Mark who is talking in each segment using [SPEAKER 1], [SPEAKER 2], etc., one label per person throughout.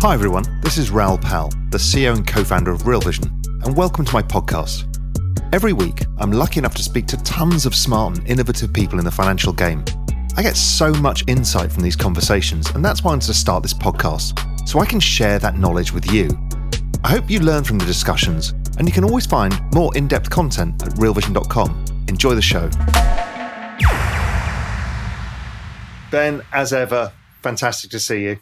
[SPEAKER 1] Hi everyone, this is Raoul Pal, the CEO and co-founder of Real Vision, and welcome to my podcast. Every week, I'm lucky enough to speak to tons of smart and innovative people in the financial game. I get so much insight from these conversations, and that's why I wanted to start this podcast, so I can share that knowledge with you. I hope you learn from the discussions, and you can always find more in-depth content at realvision.com. Enjoy the show. Ben, as ever, fantastic to see you.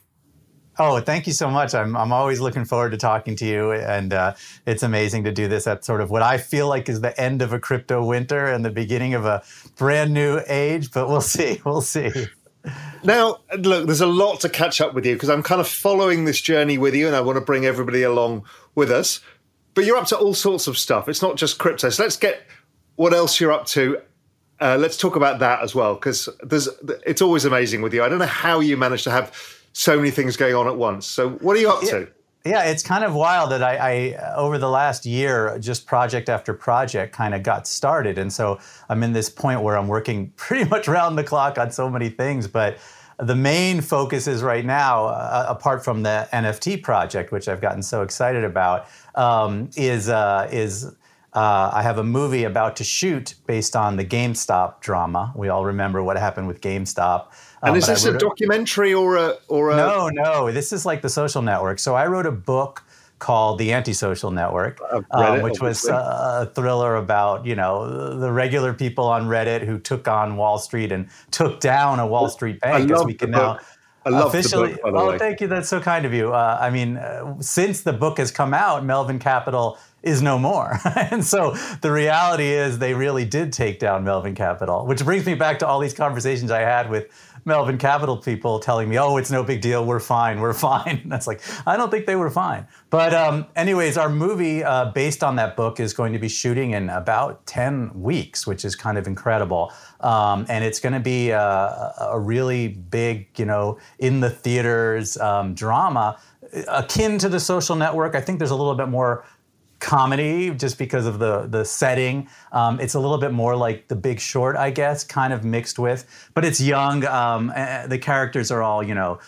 [SPEAKER 2] Oh, thank you so much. I'm, I'm always looking forward to talking to you. And uh, it's amazing to do this at sort of what I feel like is the end of a crypto winter and the beginning of a brand new age. But we'll see. We'll see.
[SPEAKER 1] Now, look, there's a lot to catch up with you because I'm kind of following this journey with you and I want to bring everybody along with us. But you're up to all sorts of stuff. It's not just crypto. So let's get what else you're up to. Uh, let's talk about that as well because there's it's always amazing with you. I don't know how you manage to have so many things going on at once. So, what are you up to?
[SPEAKER 2] Yeah, it's kind of wild that I, I, over the last year, just project after project kind of got started. And so I'm in this point where I'm working pretty much round the clock on so many things. But the main focus is right now, uh, apart from the NFT project, which I've gotten so excited about, um, is, uh, is uh, I have a movie about to shoot based on the GameStop drama. We all remember what happened with GameStop.
[SPEAKER 1] Um, and is this a documentary or a or a?
[SPEAKER 2] No, no. This is like the Social Network. So I wrote a book called The Antisocial Network, um, which was a thriller about you know the regular people on Reddit who took on Wall Street and took down a Wall Street bank, as we can now.
[SPEAKER 1] I love officially. The book,
[SPEAKER 2] oh,
[SPEAKER 1] way.
[SPEAKER 2] thank you. That's so kind of you. Uh, I mean, uh, since the book has come out, Melvin Capital is no more. and so the reality is they really did take down Melvin Capital, which brings me back to all these conversations I had with Melvin Capital people telling me, oh, it's no big deal, we're fine, we're fine. And that's like, I don't think they were fine. But, um, anyways, our movie uh, based on that book is going to be shooting in about 10 weeks, which is kind of incredible. Um, and it's going to be a, a, really big, you know, in the theaters um, drama akin to the social network. I think there's a little bit more comedy just because of the the setting. Um, it's a little bit more like The Big Short, I guess, kind of mixed with, but it's young. Um, the characters are all you know.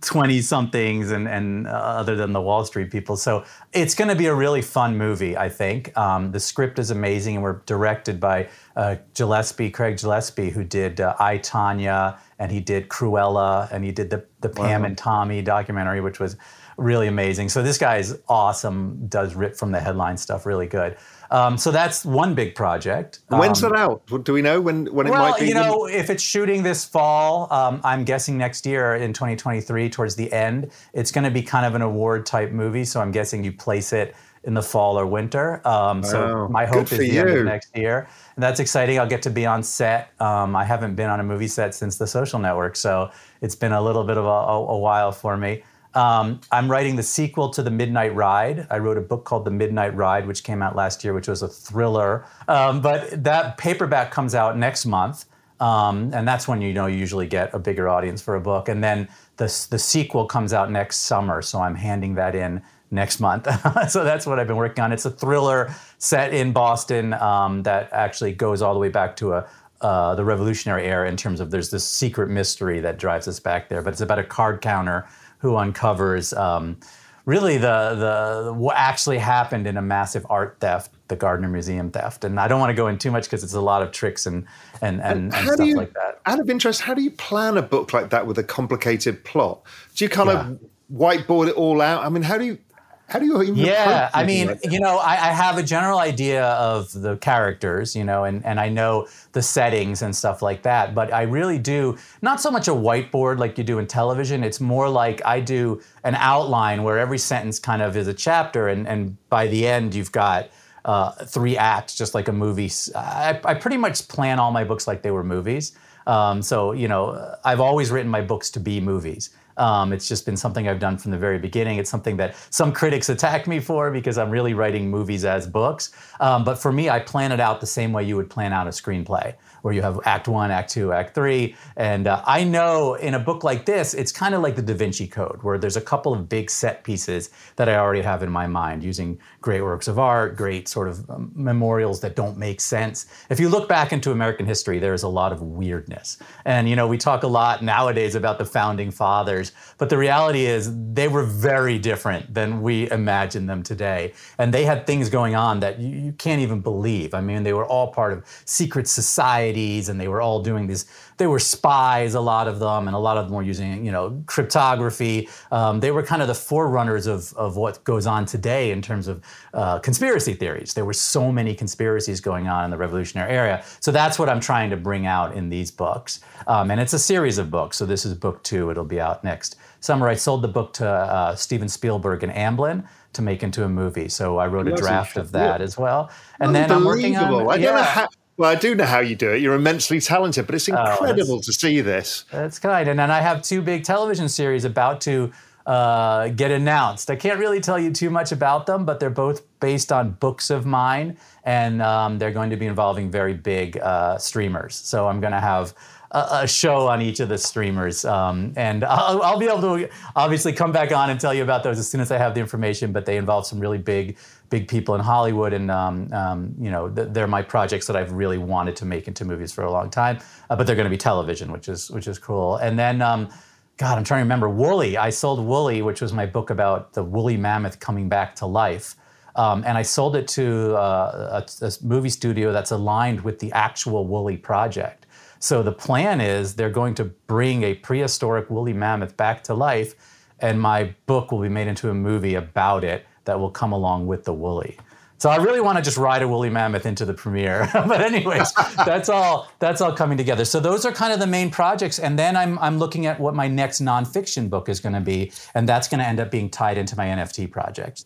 [SPEAKER 2] 20 somethings and, and uh, other than the Wall Street people. So it's going to be a really fun movie, I think. Um, the script is amazing and we're directed by uh, Gillespie, Craig Gillespie, who did uh, I, Tonya, and he did Cruella, and he did the, the Pam wow. and Tommy documentary, which was really amazing. So this guy is awesome. Does rip from the headline stuff really good. Um, so that's one big project.
[SPEAKER 1] When's um, that out? Do we know when when it
[SPEAKER 2] well,
[SPEAKER 1] might be?
[SPEAKER 2] Well, you know, if it's shooting this fall, um, I'm guessing next year in 2023, towards the end, it's going to be kind of an award type movie. So I'm guessing you place it in the fall or winter. Um, so my hope is the end of next year. And that's exciting. I'll get to be on set. Um, I haven't been on a movie set since The Social Network, so it's been a little bit of a, a, a while for me. Um, I'm writing the sequel to The Midnight Ride. I wrote a book called The Midnight Ride, which came out last year, which was a thriller. Um, but that paperback comes out next month. Um, and that's when you know you usually get a bigger audience for a book. And then the, the sequel comes out next summer. So I'm handing that in next month. so that's what I've been working on. It's a thriller set in Boston um, that actually goes all the way back to a, uh, the Revolutionary era in terms of there's this secret mystery that drives us back there. But it's about a card counter who uncovers um, really the, the what actually happened in a massive art theft, the Gardner Museum theft. And I don't want to go in too much because it's a lot of tricks and and, and, and, and stuff
[SPEAKER 1] you,
[SPEAKER 2] like that.
[SPEAKER 1] Out of interest, how do you plan a book like that with a complicated plot? Do you kind yeah. of whiteboard it all out? I mean, how do you how do you even
[SPEAKER 2] Yeah, I mean, like you know, I, I, have a general idea of the characters, you know, and, and I know the settings and stuff like that. But I really do not so much a whiteboard like you do in television. It's more like I do an outline where every sentence kind of is a chapter, and, and by the end, you've got uh, three acts, just like a movie. I, I pretty much plan all my books like they were movies. Um, so, you know, I've always written my books to be movies. Um, it's just been something I've done from the very beginning. It's something that some critics attack me for because I'm really writing movies as books. Um, but for me, I plan it out the same way you would plan out a screenplay where you have act one, act two, act three. And uh, I know in a book like this, it's kind of like the Da Vinci Code, where there's a couple of big set pieces that I already have in my mind using great works of art, great sort of um, memorials that don't make sense. If you look back into American history, there's a lot of weirdness. And, you know, we talk a lot nowadays about the founding fathers, but the reality is they were very different than we imagine them today. And they had things going on that you, you can't even believe. I mean, they were all part of secret society and they were all doing these they were spies a lot of them and a lot of them were using you know cryptography. Um, they were kind of the forerunners of, of what goes on today in terms of uh, conspiracy theories. There were so many conspiracies going on in the revolutionary era so that's what i'm trying to bring out in these books. Um, and it's a series of books. So this is book two. It'll be out next. Summer i sold the book to uh, steven spielberg and amblin to make into a movie. So i wrote a draft of that as well. And then i'm working on
[SPEAKER 1] I don't know how, well, I do know how you do it. You're immensely talented, but it's oh, incredible oh, to see this.
[SPEAKER 2] That's kind. And then I have two big television series about to uh, get announced. I can't really tell you too much about them, but they're both based on books of mine, and um, they're going to be involving very big uh, streamers. So I'm going to have a, a, show on each of the streamers, um, and I'll, I'll, be able to obviously come back on and tell you about those as soon as I have the information. But they involve some really big big people in Hollywood, and um, um, you know they're my projects that I've really wanted to make into movies for a long time. Uh, but they're going to be television, which is which is cool. And then, um, God, I'm trying to remember Woolly. I sold Woolly, which was my book about the woolly mammoth coming back to life. Um, and I sold it to uh, a, a, movie studio that's aligned with the actual Woolly project. So the plan is they're going to bring a prehistoric woolly mammoth back to life, and my book will be made into a movie about it that will come along with the woolly. So I really want to just ride a woolly mammoth into the premiere. but anyways, that's all that's all coming together. So those are kind of the main projects. And then I'm I'm looking at what my next nonfiction book is going to be, and that's going to end up being tied into my NFT project.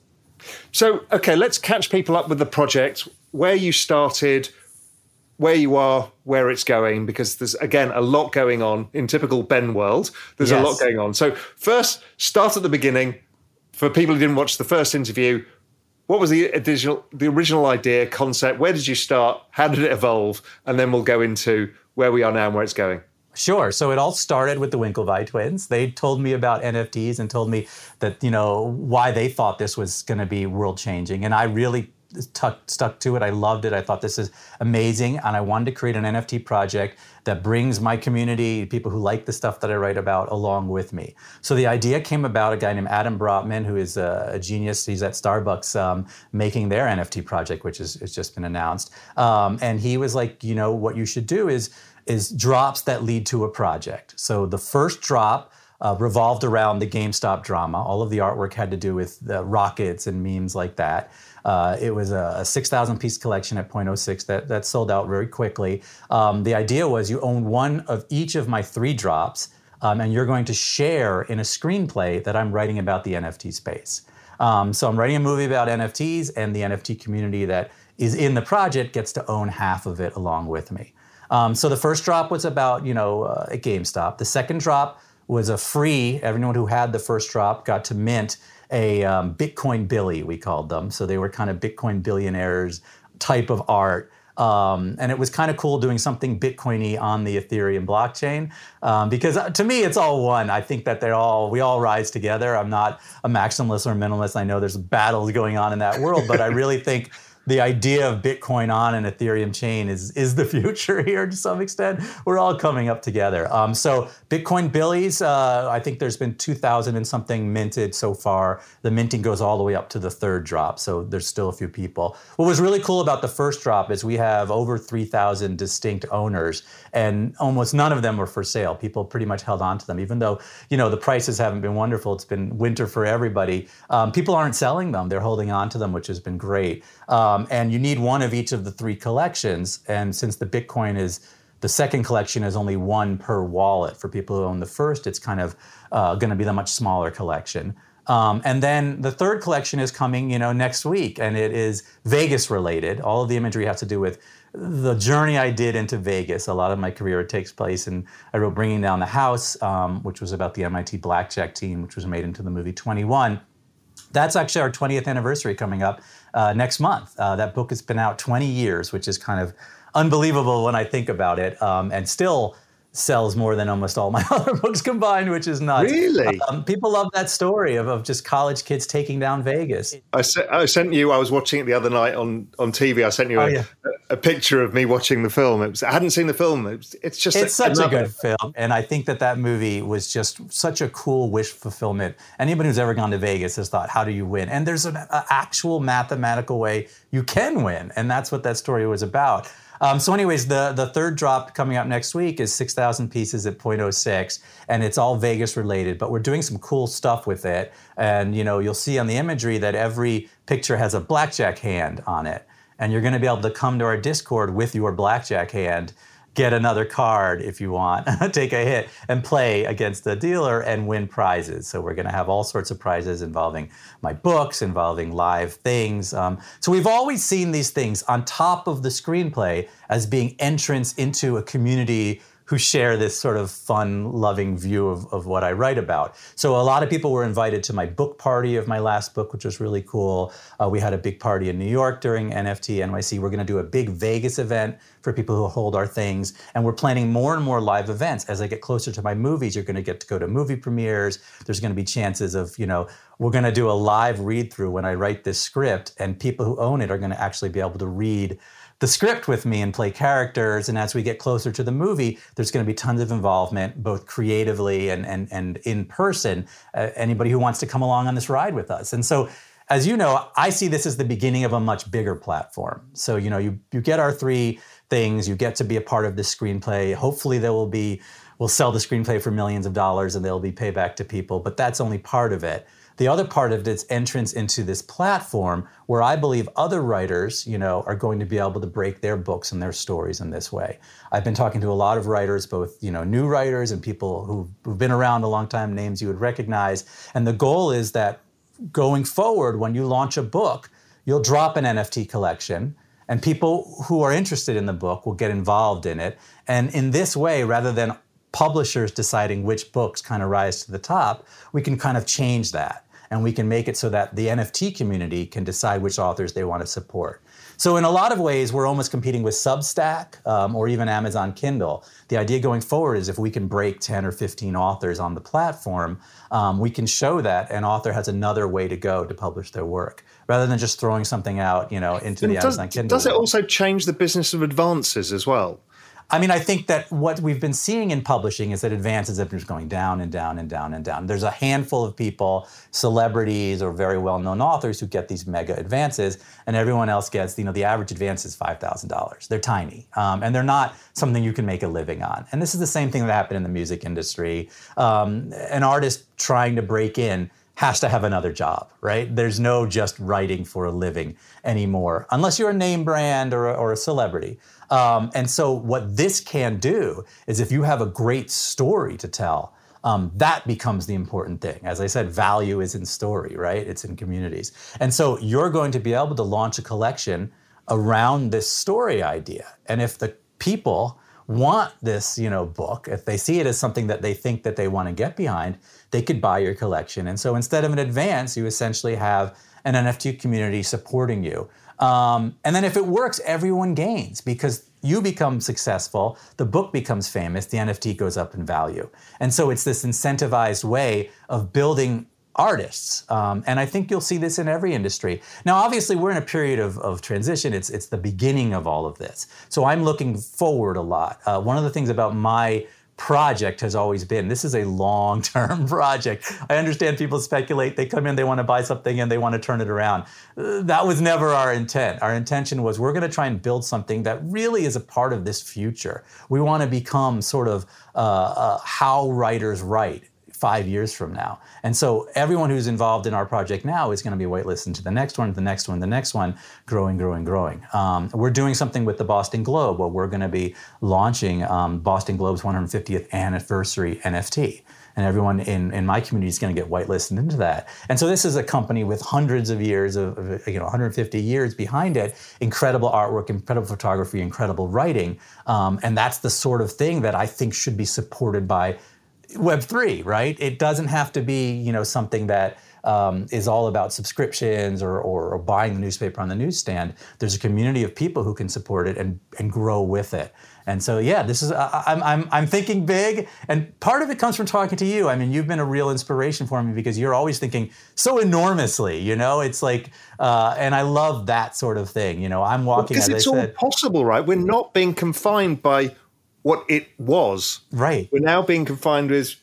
[SPEAKER 1] So okay, let's catch people up with the project, where you started, where you are, where it's going, because there's again a lot going on in typical Ben world. There's yes. a lot going on. So first, start at the beginning for people who didn't watch the first interview, what was the original, the original idea, concept? Where did you start? How did it evolve? And then we'll go into where we are now and where it's going.
[SPEAKER 2] Sure. So it all started with the Winklevii twins. They told me about NFTs and told me that, you know, why they thought this was going to be world changing. And I really tuck, stuck to it. I loved it. I thought this is amazing. And I wanted to create an NFT project that brings my community, people who like the stuff that I write about, along with me. So the idea came about a guy named Adam Brotman, who is a, a genius. He's at Starbucks um, making their NFT project, which is, has just been announced. Um, and he was like, you know, what you should do is is drops that lead to a project. So the first drop uh, revolved around the GameStop drama. All of the artwork had to do with the rockets and memes like that. Uh, it was a, a 6,000 piece collection at 0.06 that, that sold out very quickly. Um, the idea was you own one of each of my three drops, um, and you're going to share in a screenplay that I'm writing about the NFT space. Um, so I'm writing a movie about NFTs, and the NFT community that is in the project gets to own half of it along with me. Um, so the first drop was about you know uh, a GameStop. The second drop was a free. Everyone who had the first drop got to mint a um, Bitcoin Billy, we called them. So they were kind of Bitcoin billionaires type of art. Um, and it was kind of cool doing something Bitcoiny on the Ethereum blockchain um, because uh, to me it's all one. I think that they're all we all rise together. I'm not a maximalist or minimalist. I know there's battles going on in that world, but I really think the idea of Bitcoin on an Ethereum chain is is the future here to some extent. We're all coming up together. Um, so Bitcoin Billies, uh, I think there's been 2,000 and something minted so far. The minting goes all the way up to the third drop, so there's still a few people. What was really cool about the first drop is we have over 3,000 distinct owners, and almost none of them were for sale. People pretty much held on to them, even though you know the prices haven't been wonderful. It's been winter for everybody. Um, people aren't selling them; they're holding on to them, which has been great. Um, and you need one of each of the three collections. And since the Bitcoin is the second collection is only one per wallet for people who own the first, it's kind of uh, going to be the much smaller collection. Um, and then the third collection is coming, you know, next week, and it is Vegas related. All of the imagery has to do with the journey I did into Vegas. A lot of my career takes place, and I wrote Bringing Down the House, um, which was about the MIT blackjack team, which was made into the movie 21. That's actually our 20th anniversary coming up uh, next month. Uh, that book has been out 20 years, which is kind of unbelievable when I think about it, um, and still sells more than almost all my other books combined, which is nuts.
[SPEAKER 1] Really?
[SPEAKER 2] Um, people love that story of, of just college kids taking down Vegas.
[SPEAKER 1] I, se- I sent you, I was watching it the other night on, on TV. I sent you
[SPEAKER 2] Oh,
[SPEAKER 1] a,
[SPEAKER 2] yeah.
[SPEAKER 1] a, picture of me watching the film. It was, I hadn't seen the film. It was, it's just
[SPEAKER 2] It's such a good film. And I think that that movie was just such a cool wish fulfillment. Anybody who's ever gone to Vegas has thought, how do you win? And there's an a actual mathematical way you can win. And that's what that story was about. Um, so, anyways, the, the third drop coming up next week is 6,000 pieces at 0.06, and it's all Vegas related, but we're doing some cool stuff with it. And, you know, you'll see on the imagery that every picture has a blackjack hand on it. And you're going to be able to come to our Discord with your blackjack hand get another card if you want, take a hit and play against the dealer and win prizes. So we're going to have all sorts of prizes involving my books, involving live things. Um, so we've always seen these things on top of the screenplay as being entrance into a community who share this sort of fun, loving view of, of what I write about. So a lot of people were invited to my book party of my last book, which was really cool. Uh, we had a big party in New York during NFT NYC. We're going to do a big Vegas event for people who hold our things, and we're planning more and more live events. As I get closer to my movies, you're going to get to go to movie premieres. There's going to be chances of, you know, we're going to do a live read through when I write this script, and people who own it are going to actually be able to read the script with me and play characters. And as we get closer to the movie, there's going to be tons of involvement, both creatively and and and in person. Uh, anybody who wants to come along on this ride with us, and so. As you know, I see this as the beginning of a much bigger platform. So, you know, you, you get our three things, you get to be a part of this screenplay. Hopefully, there will be, we'll sell the screenplay for millions of dollars and there'll be payback to people, but that's only part of it. The other part of it is entrance into this platform where I believe other writers, you know, are going to be able to break their books and their stories in this way. I've been talking to a lot of writers, both you know, new writers and people who've, who've been around a long time, names you would recognize. And the goal is that going forward, when you launch a book, you'll drop an NFT collection. And people who are interested in the book will get involved in it. And in this way, rather than publishers deciding which books kind of rise to the top, we can kind of change that and we can make it so that the NFT community can decide which authors they want to support. So, in a lot of ways, we're almost competing with Substack um, or even Amazon Kindle. The idea going forward is if we can break 10 or 15 authors on the platform, um, we can show that an author has another way to go to publish their work rather than just throwing something out, you know, into the
[SPEAKER 1] does,
[SPEAKER 2] Amazon Kindle.
[SPEAKER 1] does it also change the business of advances as well?
[SPEAKER 2] I mean, I think that what we've been seeing in publishing is that advances have been just going down and down and down and down. There's a handful of people, celebrities or very well-known authors who get these mega advances, and everyone else gets, you know, the average advance is five thousand dollars. They're tiny, um, and they're not something you can make a living on. And this is the same thing that happened in the music industry. Um, an artist trying to break in has to have another job, right? There's no just writing for a living anymore, unless you're a name brand or a, or a celebrity. Um, and so, what this can do is if you have a great story to tell, um, that becomes the important thing. As I said, value is in story, right? It's in communities. And so, you're going to be able to launch a collection around this story idea. And if the people want this, you know, book, if they see it as something that they think that they want to get behind, they could buy your collection. And so instead of an advance, you essentially have an NFT community supporting you. Um, and then if it works, everyone gains because you become successful, the book becomes famous, the NFT goes up in value. And so it's this incentivized way of building artists. Um, and I think you'll see this in every industry. Now, obviously, we're in a period of, of transition. It's, it's the beginning of all of this. So I'm looking forward a lot. Uh, one of the things about my project has always been this is a long term project. I understand people speculate, they come in, they want to buy something and they want to turn it around. Uh, that was never our intent. Our intention was we're going to try and build something that really is a part of this future. We want to become sort of uh, uh, how writers write five years from now. And so everyone who's involved in our project now is going to be waitlisted to the next one, the next one, the next one, growing, growing, growing. Um, we're doing something with the Boston Globe where we're going to be launching um, Boston Globe's 150th anniversary NFT. and everyone in, in my community is going to get whitelisted into that. And so this is a company with hundreds of years of, of, you know 150 years behind it, incredible artwork, incredible photography, incredible writing, um, and that's the sort of thing that I think should be supported by Web3, right? It doesn't have to be you know something that um, is all about subscriptions or, or, or, buying the newspaper on the newsstand. There's a community of people who can support it and, and grow with it. And so, yeah, this is I'm, I'm I'm thinking big, and part of it comes from talking to you. I mean, you've been a real inspiration for me because you're always thinking so enormously. You know, it's like, uh, and I love that sort of thing. You know, I'm walking
[SPEAKER 1] because it's
[SPEAKER 2] all
[SPEAKER 1] said, possible, right? We're not being confined by what it was.
[SPEAKER 2] Right.
[SPEAKER 1] We're now being confined with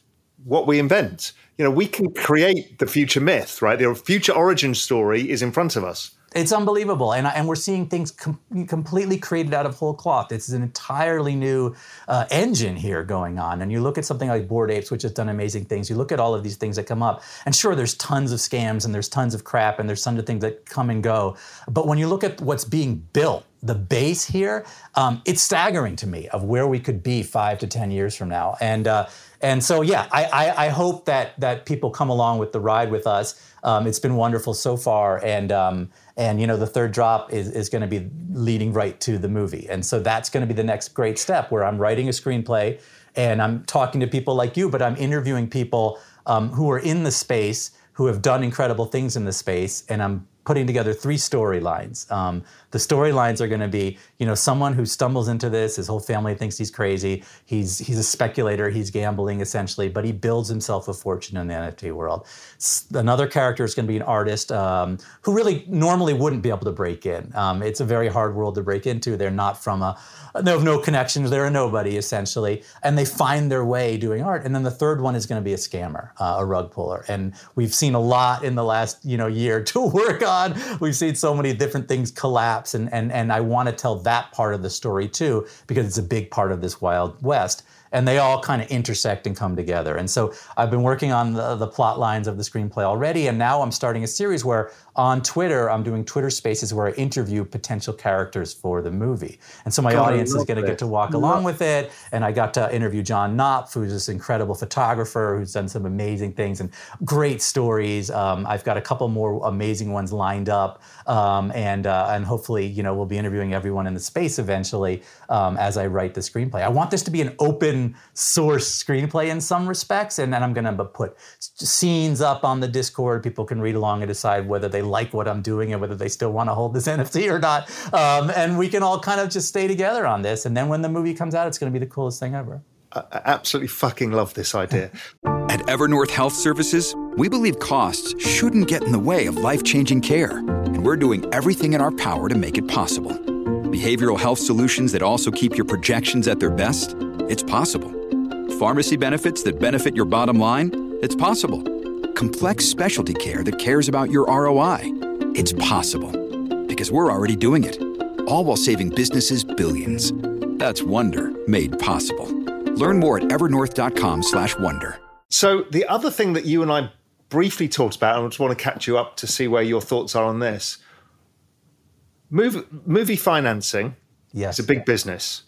[SPEAKER 1] what we invent. You know, we can create the future myth, right? The future origin story is in front of us.
[SPEAKER 2] It's unbelievable, and and we're seeing things com- completely created out of whole cloth. It's an entirely new uh, engine here going on. And you look at something like Bored Apes, which has done amazing things. You look at all of these things that come up, and sure, there's tons of scams and there's tons of crap and there's tons of things that come and go. But when you look at what's being built, the base here, um, it's staggering to me of where we could be five to ten years from now. And uh, and so yeah, I, I, I hope that that people come along with the ride with us. Um, it's been wonderful so far, and um, and you know the third drop is, is going to be leading right to the movie. And so that's going to be the next great step where i'm writing a screenplay and i'm talking to people like you but i'm interviewing people um, who are in the space who have done incredible things in the space and i'm putting together three storylines. Um, the storylines are going to be, you know, someone who stumbles into this. His whole family thinks he's crazy. He's he's a speculator. He's gambling essentially, but he builds himself a fortune in the NFT world. Another character is going to be an artist um, who really normally wouldn't be able to break in. Um, it's a very hard world to break into. They're not from a they have no connections. They're a nobody essentially, and they find their way doing art. And then the third one is going to be a scammer, uh, a rug puller. And we've seen a lot in the last you know year to work on. We've seen so many different things collapse, and and and I want to tell that part of the story too because it's a big part of this Wild West and they all kind of intersect and come together. And so I've been working on the, the, plot lines of the screenplay already, and now I'm starting a series where on Twitter I'm doing Twitter Spaces where I interview potential characters for the movie. And so my God, audience is going to get to walk along with it. And I got to interview John Knopf, who's this incredible photographer who's done some amazing things and great stories. Um, I've got a couple more amazing ones lined up, um, and uh, and hopefully you know we'll be interviewing everyone in the space eventually um, as I write the screenplay. I want this to be an open open source screenplay in some respects. And then I'm going to put scenes up on the Discord. People can read along and decide whether they like what I'm doing and whether they still want to hold this NFT or not. Um, and we can all kind of just stay together on this. And then when the movie comes out, it's going to be the coolest thing ever.
[SPEAKER 1] I absolutely fucking love this idea.
[SPEAKER 3] At Evernorth Health Services, we believe costs shouldn't get in the way of life changing care. And we're doing everything in our power to make it possible. Behavioral health solutions that also keep your projections at their best? It's possible. Pharmacy benefits that benefit your bottom line? It's possible. Complex specialty care that cares about your ROI? It's possible. Because we're already doing it. All while saving businesses billions. That's Wonder made possible. Learn more at evernorth.com/wonder.
[SPEAKER 1] So the other thing that you and I briefly talked about, and I just want to catch you up to see where your thoughts are on this. Movie, movie financing
[SPEAKER 2] yes.
[SPEAKER 1] is a big business.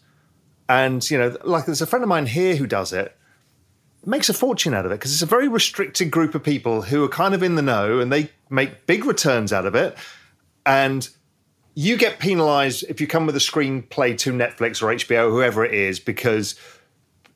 [SPEAKER 1] And, you know, like there's a friend of mine here who does it, makes a fortune out of it because it's a very restricted group of people who are kind of in the know and they make big returns out of it. And you get penalized if you come with a screenplay to Netflix or HBO, whoever it is, because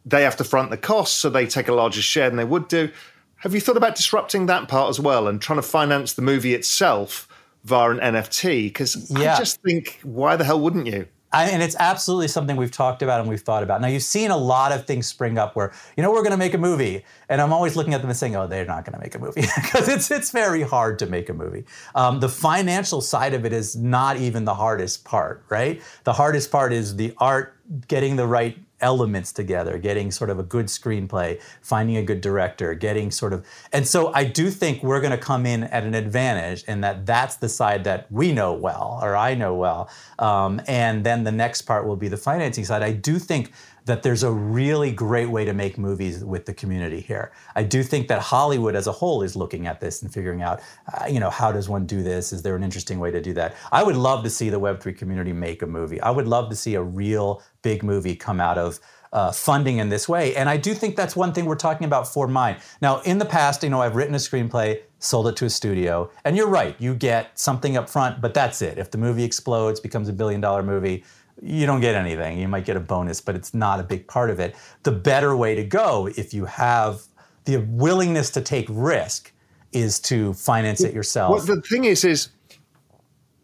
[SPEAKER 1] they have to front the costs, so they take a larger share than they would do. Have you thought about disrupting that part as well and trying to finance the movie itself via an NFT? Because yeah. I just think, why the hell wouldn't you?
[SPEAKER 2] I, and it's absolutely something we've talked about and we've thought about. Now, you've seen a lot of things spring up where, you know, we're going to make a movie. And I'm always looking at them and saying, oh, they're not going to make a movie because it's, it's very hard to make a movie. Um, the financial side of it is not even the hardest part, right? The hardest part is the art, getting the right elements together, getting sort of a good screenplay, finding a good director, getting sort of. And so I do think we're going to come in at an advantage in that that's the side that we know well, or I know well. Um, and then the next part will be the financing side. I do think that there's a really great way to make movies with the community here. I do think that Hollywood as a whole is looking at this and figuring out, uh, you know, how does one do this? Is there an interesting way to do that? I would love to see the Web3 community make a movie. I would love to see a real big movie come out of uh, funding in this way. And I do think that's one thing we're talking about for mine. Now, in the past, you know, I've written a screenplay, sold it to a studio, and you're right, you get something up front, but that's it. If the movie explodes, becomes a billion dollar movie, you don't get anything. You might get a bonus, but it's not a big part of it. The better way to go, if you have the willingness to take risk, is to finance it yourself.
[SPEAKER 1] Well, the thing is, is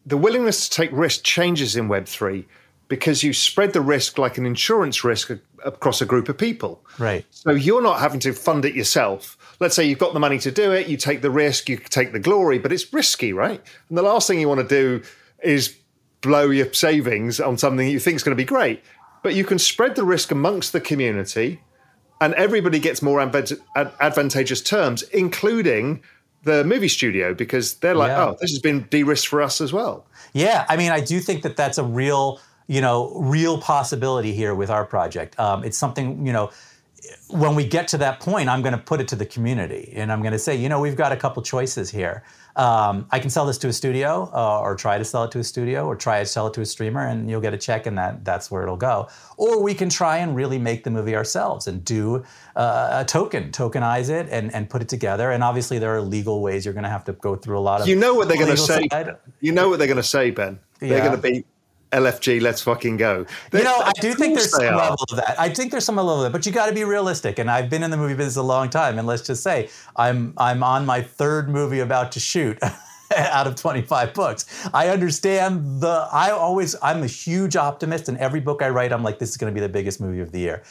[SPEAKER 1] the willingness to take risk changes in Web three because you spread the risk like an insurance risk across a group of people.
[SPEAKER 2] Right.
[SPEAKER 1] So you're not having to fund it yourself. Let's say you've got the money to do it, you take the risk, you take the glory, but it's risky, right? And the last thing you want to do is blow your savings on something you think is going to be great. But you can spread the risk amongst the community and everybody gets more advantageous terms, including the movie studio, because they're like, yeah. oh, this has been de risked for us as well.
[SPEAKER 2] Yeah. I mean, I do think that that's a real you know, real possibility here with our project. Um, it's something, you know, when we get to that point, I'm going to put it to the community and I'm going to say, you know, we've got a couple choices here. Um, I can sell this to a studio uh, or try to sell it to a studio or try to sell it to a streamer and you'll get a check and that that's where it'll go. Or we can try and really make the movie ourselves and do uh, a token, tokenize it and, and put it together. And obviously there are legal ways you're going to have to go through a lot of
[SPEAKER 1] You know what they're going to say. Side. You know what they're going to say, Ben. They're yeah. going to be LFG, let's fucking go.
[SPEAKER 2] you know, I do think there's some are. level of that. I think there's some level of that, but you got to be realistic. And I've been in the movie business a long time, and let's just say I'm I'm on my third movie about to shoot. out of 25 books. I understand the I always I'm a huge optimist and every book I write I'm like this is going to be the biggest movie of the year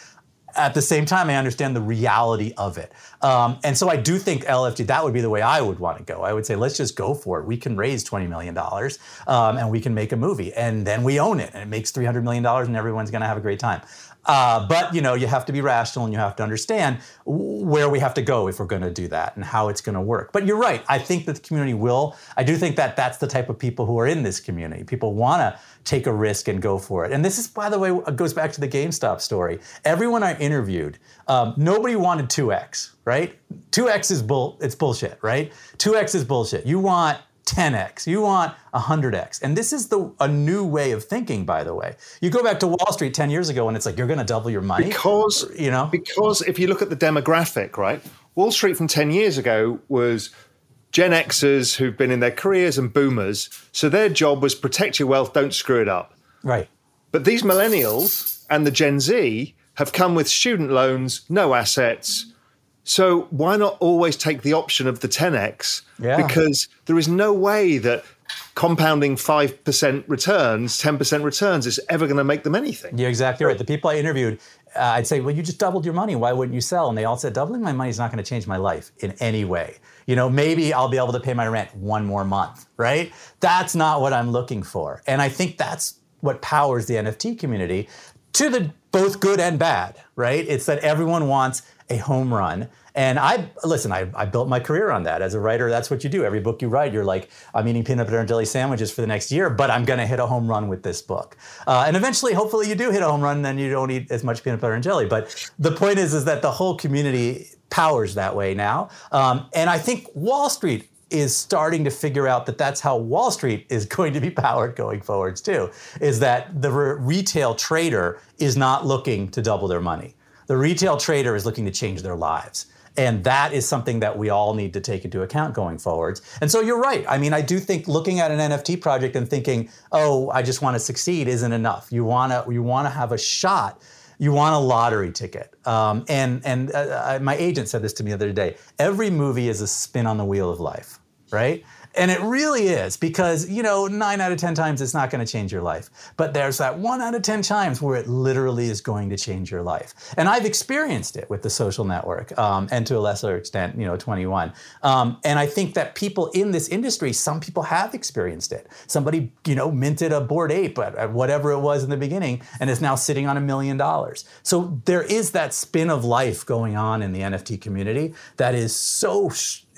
[SPEAKER 2] at the same time, I understand the reality of it. Um, and so I do think LFG, that would be the way I would want to go. I would say, let's just go for it. We can raise $20 million um, and we can make a movie. And then we own it and it makes $300 million and everyone's going to have a great time. Uh, but you know, you have to be rational and you have to understand where we have to go if we're going to do that and how it's going to work. But you're right. I think that the community will. I do think that that's the type of people who are in this community. People want to take a risk and go for it. And this is, by the way, goes back to the GameStop story. Everyone I interviewed, um, nobody wanted 2x, right? 2x is bull. It's bullshit, right? 2x is bullshit. You want 10x. You want 100x. And this is the a new way of thinking, by the way. You go back to Wall Street 10 years ago and it's like you're going to double your money.
[SPEAKER 1] Because, you know, because if you look at the demographic, right? Wall Street from 10 years ago was Gen Xers who've been in their careers and boomers. So their job was protect your wealth, don't screw it up.
[SPEAKER 2] Right.
[SPEAKER 1] But these millennials and the Gen Z have come with student loans, no assets, so why not always take the option of the 10x? Yeah. Because there is no way that compounding 5% returns, 10% returns is ever going to make them anything.
[SPEAKER 2] You're exactly right. The people I interviewed, uh, I'd say, well, you just doubled your money. Why wouldn't you sell? And they all said, doubling my money is not going to change my life in any way. You know, maybe I'll be able to pay my rent one more month, right? That's not what I'm looking for. And I think that's what powers the NFT community to the both good and bad, right? It's that everyone wants a home run. And I listen. I, I, built my career on that as a writer. That's what you do. Every book you write, you're like, I'm eating peanut butter and jelly sandwiches for the next year, but I'm going to hit a home run with this book. Uh, and eventually, hopefully, you do hit a home run, and then you don't eat as much peanut butter and jelly. But the point is, is that the whole community powers that way now. Um, and I think Wall Street is starting to figure out that that's how Wall Street is going to be powered going forwards too. Is that the re- retail trader is not looking to double their money the retail trader is looking to change their lives. And that is something that we all need to take into account going forwards. And so you're right. I mean, I do think looking at an NFT project and thinking, "Oh, I just want to succeed," isn't enough. You want to you want to have a shot. You want a lottery ticket. Um, and and uh, my agent said this to me the other day. Every movie is a spin on the wheel of life, right? And it really is because, you know, nine out of 10 times it's not going to change your life. But there's that one out of 10 times where it literally is going to change your life. And I've experienced it with the social network um, and to a lesser extent, you know, 21. Um, and I think that people in this industry, some people have experienced it. Somebody, you know, minted a Bored Ape at whatever it was in the beginning and is now sitting on a million dollars. So there is that spin of life going on in the NFT community that is so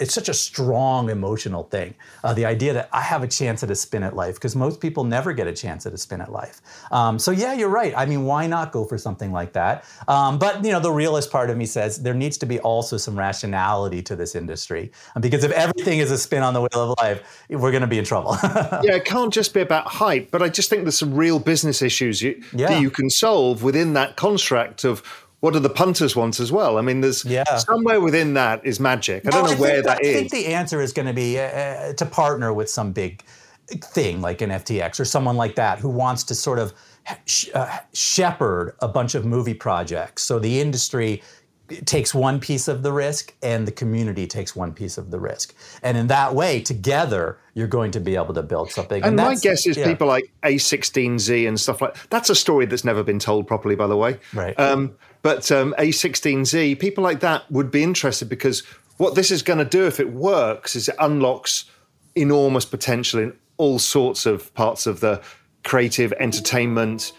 [SPEAKER 2] it's such a strong emotional thing. Uh, the idea that I have a chance at a spin at life, because most people never get a chance at a spin at life. Um, so yeah, you're right. I mean, why not go for something like that? Um, but you know, the realist part of me says there needs to be also some rationality to this industry, because if everything is a spin on the wheel of life, we're going to be in trouble.
[SPEAKER 1] yeah, it can't just be about hype. But I just think there's some real business issues you, yeah. that you can solve within that construct of what do the punters want as well? I mean, there's yeah. somewhere within that is magic. I don't know I where that,
[SPEAKER 2] that is. I think the answer is going to be uh, uh, to partner with some big thing like an FTX or someone like that who wants to sort of sh- uh, shepherd a bunch of movie projects. So the industry takes one piece of the risk and the community takes one piece of the risk. And in that way, together, you're going to be able to build something.
[SPEAKER 1] And, and my guess is yeah. people like A16Z and stuff like that's a story that's never been told properly, by the way.
[SPEAKER 2] Right.
[SPEAKER 1] Um, but um, A16Z, people like that would be interested because what this is going to do if it works is it unlocks enormous potential in all sorts of parts of the creative entertainment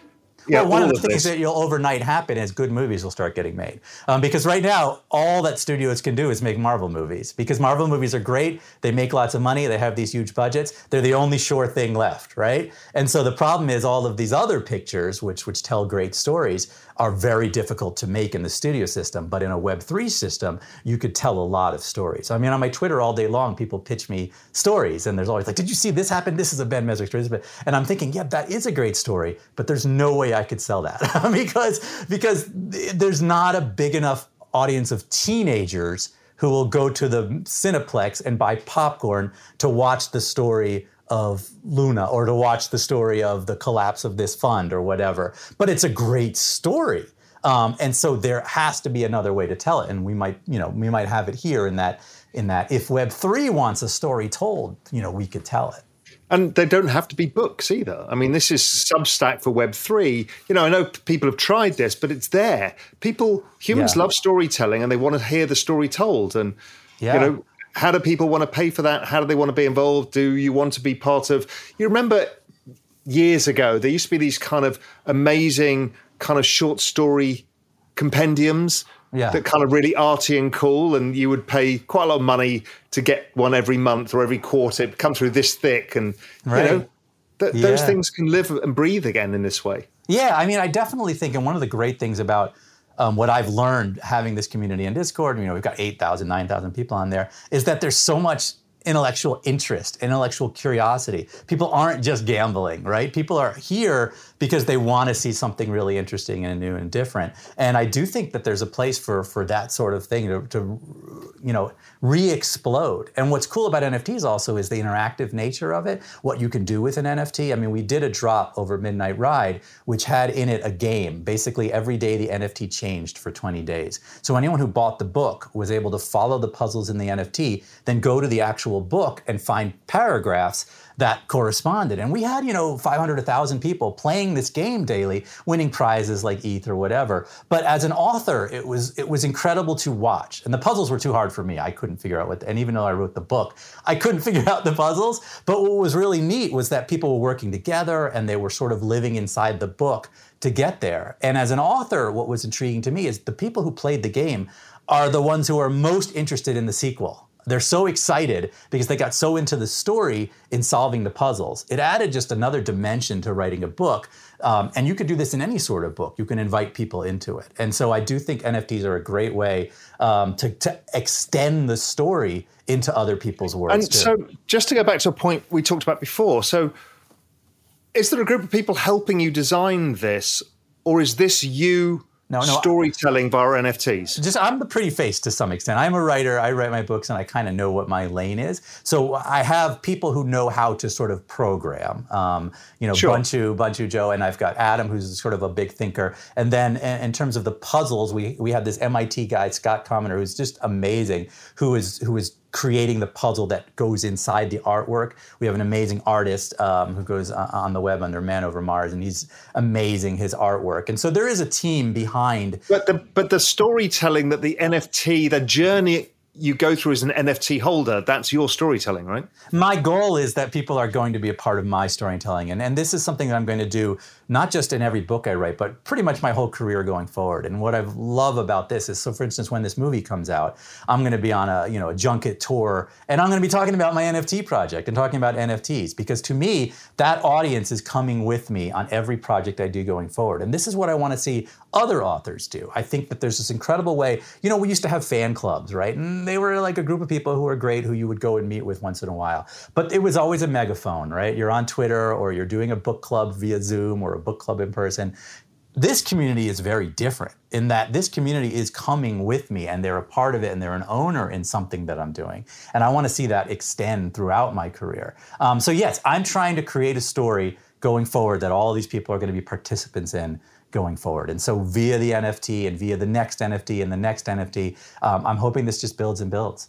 [SPEAKER 2] yeah, well, one of the things this. that you'll overnight happen is good movies will start getting made. Um, because right now, all that studios can do is make Marvel movies. Because Marvel movies are great, they make lots of money, they have these huge budgets. They're the only sure thing left, right? And so the problem is all of these other pictures, which which tell great stories, are very difficult to make in the studio system. But in a Web3 system, you could tell a lot of stories. I mean, on my Twitter all day long, people pitch me stories, and there's always like, "Did you see this happen? This is a Ben Mezrich story." And I'm thinking, yeah, that is a great story, but there's no way I could sell that because because there's not a big enough audience of teenagers who will go to the Cineplex and buy popcorn to watch the story of Luna or to watch the story of the collapse of this fund or whatever. But it's a great story. Um, and so there has to be another way to tell it. And we might, you know, we might have it here in that in that if Web three wants a story told, you know, we could tell it.
[SPEAKER 1] And they don't have to be books either. I mean, this is Substack for Web three. You know, I know people have tried this, but it's there. People, humans yeah. love storytelling, and they want to hear the story told. And yeah. you know, how do people want to pay for that? How do they want to be involved? Do you want to be part of? You remember years ago, there used to be these kind of amazing kind of short story compendiums yeah. that kind of really arty and cool, and you would pay quite a lot of money to get one every month or every quarter. It come through this thick, and right. you know th- yeah. those things can live and breathe again in this way.
[SPEAKER 2] Yeah, I mean, I definitely think, and one of the great things about um, what I've learned having this community in Discord, you know, we've got 8,000, 9,000 people on there, is that there's so much intellectual interest, intellectual curiosity. People aren't just gambling, right? People are here because they want to see something really interesting and new and different. And I do think that there's a place for for that sort of thing to, to you know re-explode. And what's cool about NFTs also is the interactive nature of it, what you can do with an NFT. I mean, we did a drop over Midnight Ride, which had in it a game. Basically, every day the NFT changed for 20 days. So anyone who bought the book was able to follow the puzzles in the NFT, then go to the actual book and find paragraphs that corresponded. And we had, you know, 500, 1,000 people playing this game daily, winning prizes like ETH or whatever. But as an author, it was it was incredible to watch. And the puzzles were too hard for me. I couldn't figure out what, and even though I wrote the book, I couldn't figure out the puzzles. But what was really neat was that people were working together and they were sort of living inside the book to get there. And as an author, what was intriguing to me is the people who played the game are the ones who are most interested in the sequel they're so excited because they got so into the story in solving the puzzles. It added just another dimension to writing a book. Um, and you could do this in any sort of book. You can invite people into it. And so I do think NFTs are a great way um, to, to, extend the story into other people's worlds.
[SPEAKER 1] And
[SPEAKER 2] too.
[SPEAKER 1] so, just to go back to a point we talked about before, so is there a group of people helping you design this, or is this you? No, no, storytelling via NFTs?
[SPEAKER 2] Just I'm the pretty face to some extent. I'm a writer. I write my books, and I kind of know what my lane is. So I have people who know how to sort of program. Um, you know, sure. Bunchu, Bunchu Joe, and I've got Adam, who's sort of a big thinker. And then in, in terms of the puzzles, we we have this MIT guy, Scott Commenter, who's just amazing, who is who is creating the puzzle that goes inside the artwork. We have an amazing artist um, who goes on the web under Man Over Mars, and he's amazing his artwork. And so there is a team behind.
[SPEAKER 1] But the but the storytelling that the NFT, the journey you go through as an NFT holder, that's your storytelling, right?
[SPEAKER 2] My goal is that people are going to be a part of my storytelling. And, and this is something that I'm going to do not just in every book I write, but pretty much my whole career going forward. And what I love about this is, so for instance, when this movie comes out, I'm going to be on a you know a junket tour, and I'm going to be talking about my NFT project and talking about NFTs because to me that audience is coming with me on every project I do going forward. And this is what I want to see other authors do. I think that there's this incredible way. You know, we used to have fan clubs, right? And they were like a group of people who were great who you would go and meet with once in a while. But it was always a megaphone, right? You're on Twitter or you're doing a book club via Zoom or a book club in person. This community is very different in that this community is coming with me and they're a part of it and they're an owner in something that I'm doing. And I want to see that extend throughout my career. Um, so, yes, I'm trying to create a story going forward that all these people are going to be participants in going forward. And so, via the NFT and via the next NFT and the next NFT, um, I'm hoping this just builds and builds.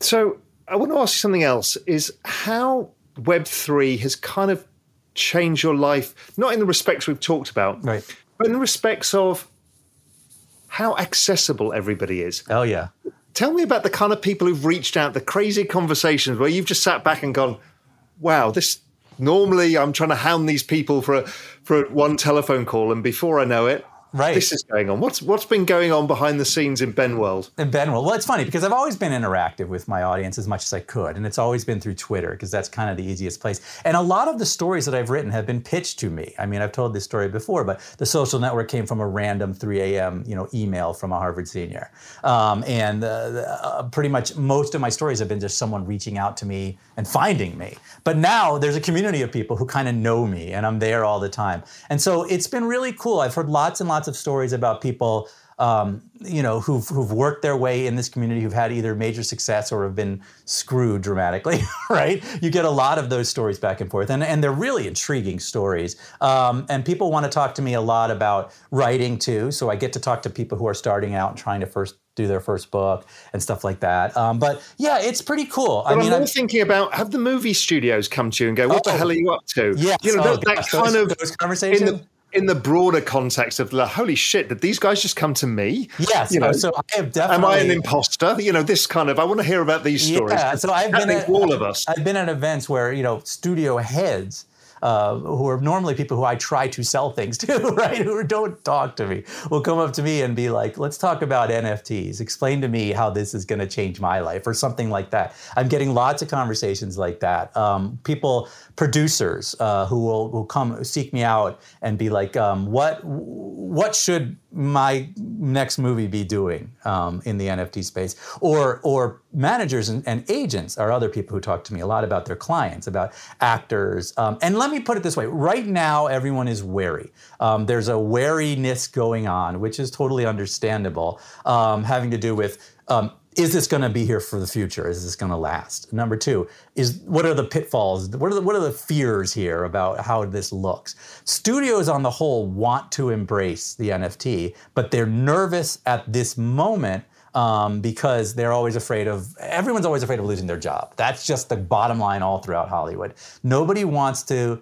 [SPEAKER 1] So I want to ask you something else: is how Web three has kind of changed your life, not in the respects we've talked about,
[SPEAKER 2] right,
[SPEAKER 1] but in the respects of how accessible everybody is.
[SPEAKER 2] Oh yeah.
[SPEAKER 1] Tell me about the kind of people who've reached out, the crazy conversations where you've just sat back and gone, "Wow, this." Normally, I'm trying to hound these people for a, for a, one telephone call, and before I know it,
[SPEAKER 2] Right.
[SPEAKER 1] This is going on. What's what's been going on behind the scenes in Ben World?
[SPEAKER 2] In Ben World. Well, it's funny because I've always been interactive with my audience as much as I could, and it's always been through Twitter because that's kind of the easiest place. And a lot of the stories that I've written have been pitched to me. I mean, I've told this story before, but the social network came from a random 3 a.m. you know email from a Harvard senior, um, and uh, uh, pretty much most of my stories have been just someone reaching out to me and finding me. But now there's a community of people who kind of know me, and I'm there all the time, and so it's been really cool. I've heard lots and lots of stories about people um, you know who've, who've worked their way in this community who've had either major success or have been screwed dramatically right you get a lot of those stories back and forth and, and they're really intriguing stories um, and people want to talk to me a lot about writing too so i get to talk to people who are starting out and trying to first do their first book and stuff like that. Um, but yeah, it's pretty cool.
[SPEAKER 1] But I
[SPEAKER 2] mean,
[SPEAKER 1] I'm thinking about have the movie studios come to you and go, "What oh, the hell are you up to?"
[SPEAKER 2] Yeah,
[SPEAKER 1] you know
[SPEAKER 2] oh,
[SPEAKER 1] that, that kind
[SPEAKER 2] those,
[SPEAKER 1] of
[SPEAKER 2] those conversations.
[SPEAKER 1] In the, broader context of the holy shit, did these guys just come to me?
[SPEAKER 2] Yes.
[SPEAKER 1] You know,
[SPEAKER 2] so I have definitely.
[SPEAKER 1] Am I an imposter? You know, this kind of. I want to hear about these stories.
[SPEAKER 2] Yeah. So I've been at,
[SPEAKER 1] all of us.
[SPEAKER 2] I've been at events where you know studio heads uh, who are normally people who I try to sell things to, right? Who don't talk to me, will come up to me and be like, let's talk about NFTs. Explain to me how this is going to change my life or something like that. I'm getting lots of conversations like that. Um, people, producers uh, who will, come seek me out and be like, um, what, what should my next movie be doing um, in the NFT space? Or, or managers and, and, agents are other people who talk to me a lot about their clients, about actors. Um, and let me put it this way right now, everyone is wary. Um, there's a wariness going on, which is totally understandable, um, having to do with um, is this going to be here for the future? Is this going to last? Number two is what are the pitfalls? What are the, what are the fears here about how this looks? Studios on the whole want to embrace the NFT, but they're nervous at this moment um, because they're always afraid of everyone's always afraid of losing their job. That's just the bottom line all throughout Hollywood. Nobody wants to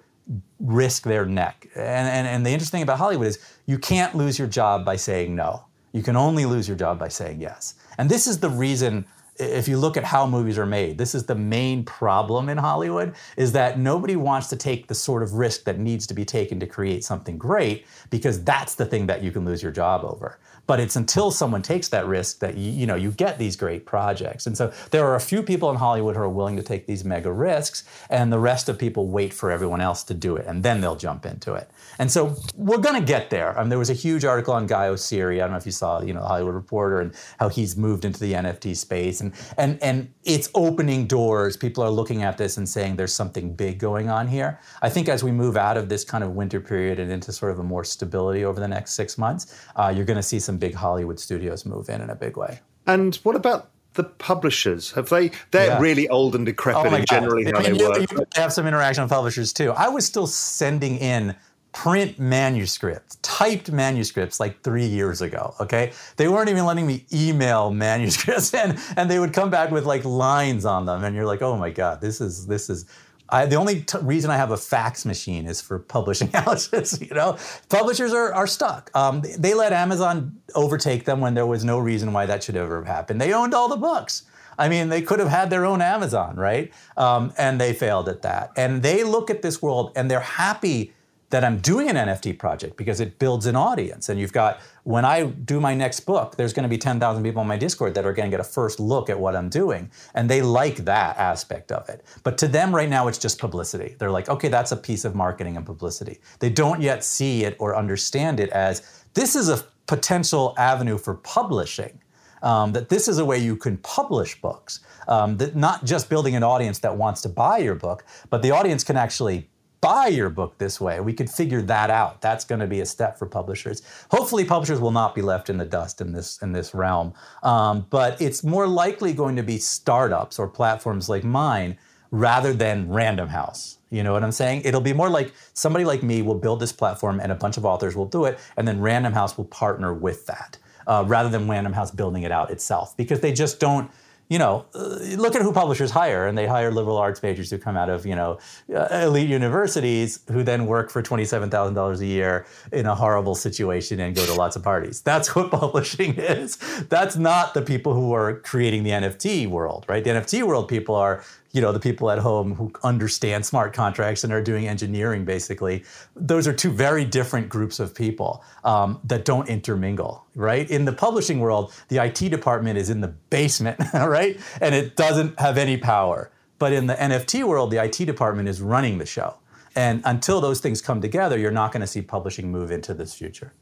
[SPEAKER 2] risk their neck. And, and, and the interesting thing about Hollywood is you can't lose your job by saying no. You can only lose your job by saying yes. And this is the reason if you look at how movies are made, this is the main problem in Hollywood is that nobody wants to take the sort of risk that needs to be taken to create something great because that's the thing that you can lose your job over. But it's until someone takes that risk that you, you know you get these great projects. And so there are a few people in Hollywood who are willing to take these mega risks, and the rest of people wait for everyone else to do it, and then they'll jump into it. And so we're going to get there. Um, there was a huge article on Guy Oseary. I don't know if you saw, you know, the Hollywood Reporter and how he's moved into the NFT space, and and and it's opening doors. People are looking at this and saying there's something big going on here. I think as we move out of this kind of winter period and into sort of a more stability over the next six months, uh, you're going to see some big Hollywood studios move in in a big way.
[SPEAKER 1] And what about the publishers? Have they? They're
[SPEAKER 2] Yeah.
[SPEAKER 1] really old and decrepit oh in generally
[SPEAKER 2] I
[SPEAKER 1] how they
[SPEAKER 2] you-
[SPEAKER 1] work.
[SPEAKER 2] you have some interaction with publishers too. I was still sending in print manuscripts, typed manuscripts like three years ago. Okay, they weren't even letting me email manuscripts, and and they would come back with like lines on them, and you're like, oh my god, this is this is. I, the only t- reason I have a fax machine is for publishing houses. You know, publishers are, are stuck. Um, they, they let Amazon overtake them when there was no reason why that should ever have happened. They owned all the books. I mean, they could have had their own Amazon, right? Um, and they failed at that. And they look at this world and they're happy that I'm doing an NFT project because it builds an audience. And you've got, when I do my next book, there's going to be 10,000 people on my Discord that are going to get a first look at what I'm doing. And they like that aspect of it. But to them right now, it's just publicity. They're like, okay, that's a piece of marketing and publicity. They don't yet see it or understand it as this is a potential avenue for publishing um, that this is a way you can publish books. Um, that not just building an audience that wants to buy your book, but the audience can actually buy your book this way. We could figure that out. That's going to be a step for publishers. Hopefully, publishers will not be left in the dust in this in this realm. Um, but it's more likely going to be startups or platforms like mine rather than Random House. You know what I'm saying? It'll be more like somebody like me will build this platform and a bunch of authors will do it, and then Random House will partner with that uh, rather than Random House building it out itself because they just don't. You know, uh, look at who publishers hire, and they hire liberal arts majors who come out of you know uh, elite universities who then work for twenty-seven thousand dollars a year in a horrible situation and go to lots of parties. That's what publishing is. That's not the people who are creating the NFT world, right? The NFT world people are you know the people at home who understand smart contracts and are doing engineering basically those are two very different groups of people um, that don't intermingle right? In the publishing world the it department is in the basement right? And it doesn't have any power. But in the nft world the it department is running the show. And until those things come together you're not going to see publishing move into this future.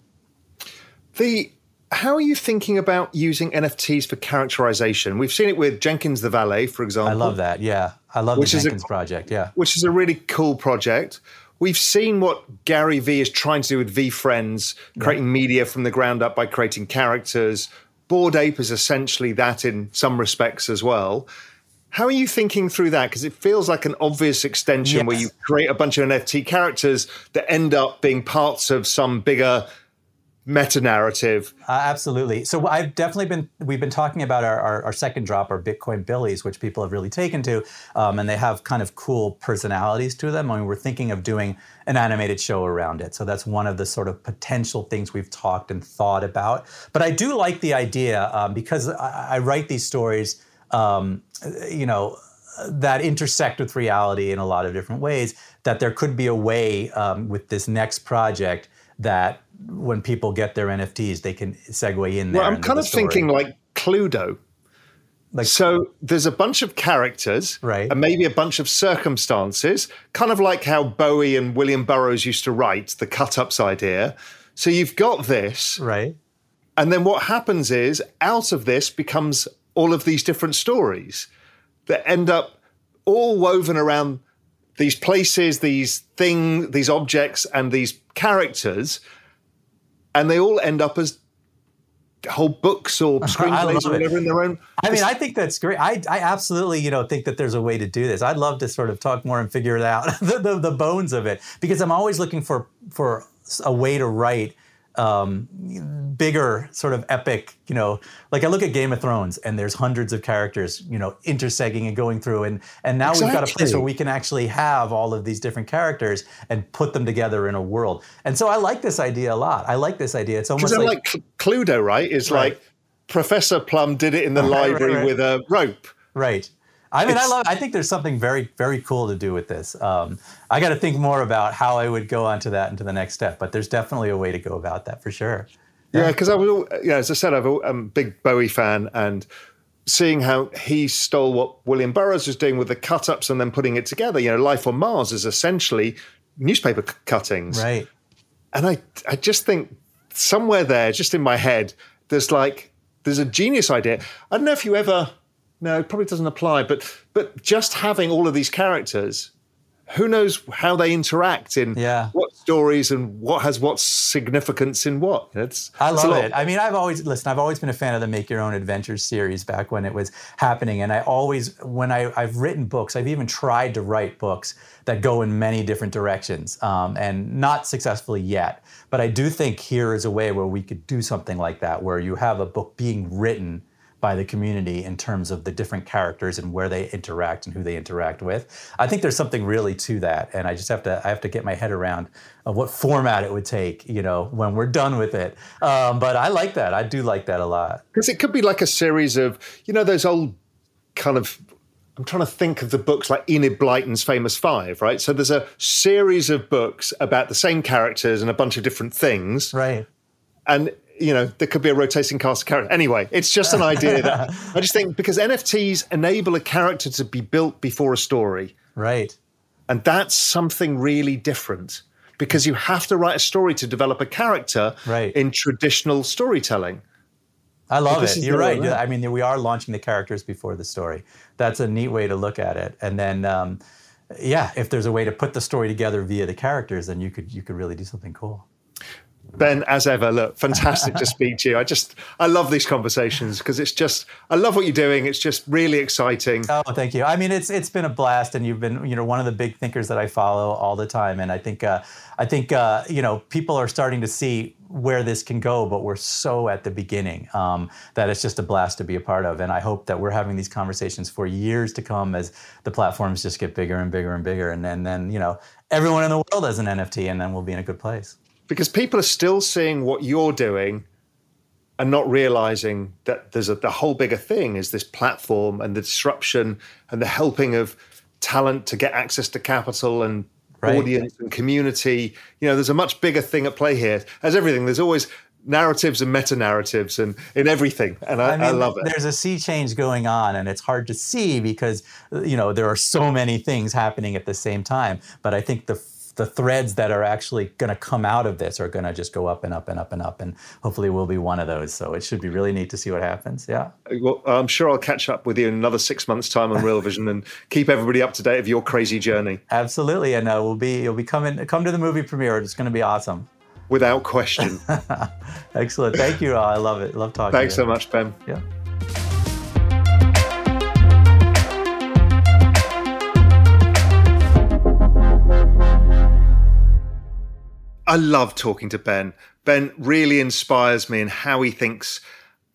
[SPEAKER 1] The how are you thinking about using NFTs for characterization? We've seen it with Jenkins the Valet, for example.
[SPEAKER 2] i love that yeah i love
[SPEAKER 1] Which
[SPEAKER 2] the
[SPEAKER 1] is a-
[SPEAKER 2] jenkins project yeah
[SPEAKER 1] which is a really cool project. We've seen what Gary Vee is trying to do with VeeFriends, creating media from the ground up by creating characters. Bored Ape is essentially that in some respects as well. How are you thinking through that? Because it feels like an obvious extension where you create a bunch of NFT characters that end up being parts of some bigger meta narrative.
[SPEAKER 2] Uh, absolutely. So I've definitely been we've been talking about our, our, our second drop, our Bitcoin Billies, which people have really taken to, um, and they have kind of cool personalities to them. I mean, we're thinking of doing an animated show around it. So that's one of the sort of potential things we've talked and thought about. But I do like the idea um, because I, I write these stories, um, you know, that intersect with reality in a lot of different ways. That there could be a way um, with this next project that when people get their NFTs, they can segue in there.
[SPEAKER 1] Well, I'm kind of
[SPEAKER 2] story.
[SPEAKER 1] thinking like Cluedo.
[SPEAKER 2] Like-
[SPEAKER 1] so there's a bunch of characters,
[SPEAKER 2] Right.
[SPEAKER 1] and maybe a bunch of circumstances, kind of like how Bowie and William Burroughs used to write the cut-ups idea. So you've got this,
[SPEAKER 2] right.
[SPEAKER 1] and then what happens is out of this becomes all of these different stories that end up all woven around these places, these things, these objects, and these characters, and they all end up as whole books or screenplays or
[SPEAKER 2] it.
[SPEAKER 1] whatever in their own.
[SPEAKER 2] I mean, I think that's great. I, I absolutely, you know, think that there's a way to do this. I'd love to sort of talk more and figure it out, the, the, the bones of it, because I'm always looking for for a way to write um, bigger, sort of epic, you know, like I look at Game of Thrones and there's hundreds of characters, you know, intersecting and going through, and and now we've got a place where we can actually have all of these different characters and put them together in a world. And so I like this idea a lot. I like this idea. It's almost like,
[SPEAKER 1] like Cl- Cluedo, right? Is
[SPEAKER 2] Right.
[SPEAKER 1] like Professor Plum did it in the
[SPEAKER 2] right,
[SPEAKER 1] library
[SPEAKER 2] right.
[SPEAKER 1] with a rope.
[SPEAKER 2] Right. I mean, I love. I think there's something very, very cool to do with this. Um, I got to think more about how I would go onto that into the next step. But there's definitely a way to go about that for sure.
[SPEAKER 1] Yeah, because I was, yeah, as I said, I'm a big Bowie fan, and seeing how he stole what William Burroughs was doing with the cut-ups and then putting it together. You know, Life on Mars is essentially newspaper cuttings,
[SPEAKER 2] Right.
[SPEAKER 1] and I, I just think somewhere there, just in my head, there's like there's a genius idea. I don't know if you ever, no, it probably doesn't apply, but but just having all of these characters. Who knows how they interact in
[SPEAKER 2] Yeah.
[SPEAKER 1] what stories and what has what significance in what. It's
[SPEAKER 2] I love
[SPEAKER 1] lot.
[SPEAKER 2] it. I mean, I've always listen. I've always been a fan of the Make Your Own Adventures series back when it was happening, and I always, when I, I've written books, I've even tried to write books that go in many different directions, um, and not successfully yet. But I do think here is a way where we could do something like that, where you have a book being written by the community in terms of the different characters and where they interact and who they interact with. I think there's something really to that, and I just have to I have to get my head around what format it would take, you know, when we're done with it. Um, but I like that. I do like that a lot.
[SPEAKER 1] Because it could be like a series of, you know, those old kind of. I'm trying to think of the books like Enid Blyton's Famous Five, right? So there's a series of books about the same characters and a bunch of different things.
[SPEAKER 2] Right.
[SPEAKER 1] And, you know, there could be a rotating cast of characters. Anyway, it's just an idea that I just think because NFTs enable a character to be built before a story.
[SPEAKER 2] Right.
[SPEAKER 1] And that's something really different because you have to write a story to develop a character
[SPEAKER 2] Right.
[SPEAKER 1] in traditional storytelling.
[SPEAKER 2] I love it. You're
[SPEAKER 1] way
[SPEAKER 2] right. I mean, we are launching the characters before the story. That's a neat way to look at it. And then, um, yeah, if there's a way to put the story together via the characters, then you could you could really do something cool.
[SPEAKER 1] Ben, as ever, look, fantastic to speak to you. I just, I love these conversations because it's just, I love what you're doing. It's just really exciting.
[SPEAKER 2] Oh, thank you. I mean, it's it's been a blast, and you've been you know one of the big thinkers that I follow all the time, and I think uh, I think uh, you know people are starting to see where this can go, but we're so at the beginning um, that it's just a blast to be a part of, and I hope that we're having these conversations for years to come as the platforms just get bigger and bigger and bigger, and then then you know everyone in the world has an NFT, and then we'll be in a good place.
[SPEAKER 1] Because people are still seeing what you're doing and not realizing that there's a the whole bigger thing is this platform and the disruption and the helping of talent to get access to capital and
[SPEAKER 2] Right.
[SPEAKER 1] audience and community. You know, there's a much bigger thing at play here. As everything, there's always narratives and meta narratives and in everything, and I, I, love it.
[SPEAKER 2] There's a sea change going on, and it's hard to see because you know there are so many things happening at the same time. But I think the the threads that are actually going to come out of this are going to just go up and up and up and up, and hopefully we'll be one of those. So it should be really neat to see what happens. Yeah.
[SPEAKER 1] Well, I'm sure I'll catch up with you in another six months' time on Real Vision and keep everybody up to date of your crazy journey,
[SPEAKER 2] Absolutely, and uh, we'll be you'll be coming come to the movie premiere. It's going to be awesome.
[SPEAKER 1] without question.
[SPEAKER 2] Excellent. Thank you. All. I love it. Love talking.
[SPEAKER 1] Thanks so much, Ben.
[SPEAKER 2] Yeah.
[SPEAKER 1] I love talking to Ben. Ben really inspires me in how he thinks.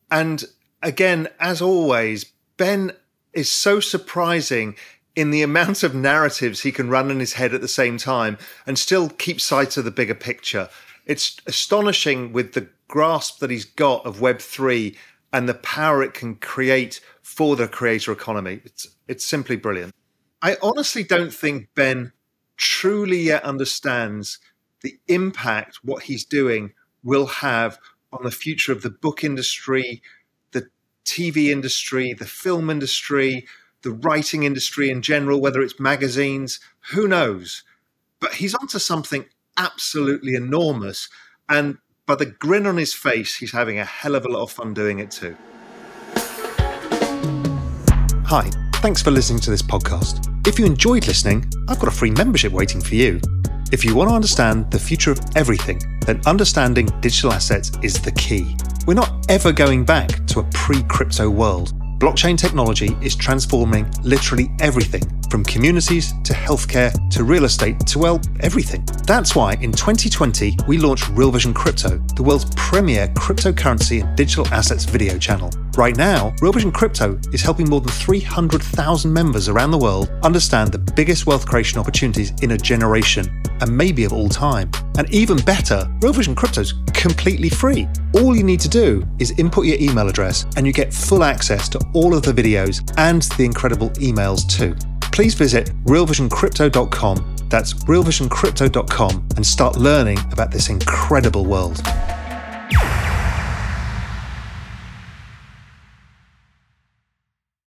[SPEAKER 1] And again, as always, Ben is so surprising in the amount of narratives he can run in his head at the same time and still keep sight of the bigger picture. It's astonishing with the grasp that he's got of Web3 and the power it can create for the creator economy. It's, it's simply brilliant. I honestly don't think Ben truly yet understands the impact what he's doing will have on the future of the book industry, the TV industry, the film industry, the writing industry in general, whether it's magazines, who knows? But he's onto something absolutely enormous. And by the grin on his face, he's having a hell of a lot of fun doing it too. Hi, thanks for listening to this podcast. If you enjoyed listening, I've got a free membership waiting for you. If you want to understand the future of everything, then understanding digital assets is the key. We're not ever going back to a pre crypto world. Blockchain technology is transforming literally everything from communities to healthcare to real estate to, well, everything. That's why in 2020 we launched Real Vision Crypto, the world's premier cryptocurrency and digital assets video channel. Right now, Real Vision Crypto is helping more than 300,000 members around the world understand the biggest wealth creation opportunities in a generation and maybe of all time. And even better, Real Vision Crypto is completely free. All you need to do is input your email address and you get full access to all of the videos and the incredible emails too please visit realvisioncrypto.com. That's realvisioncrypto.com and start learning about this incredible world.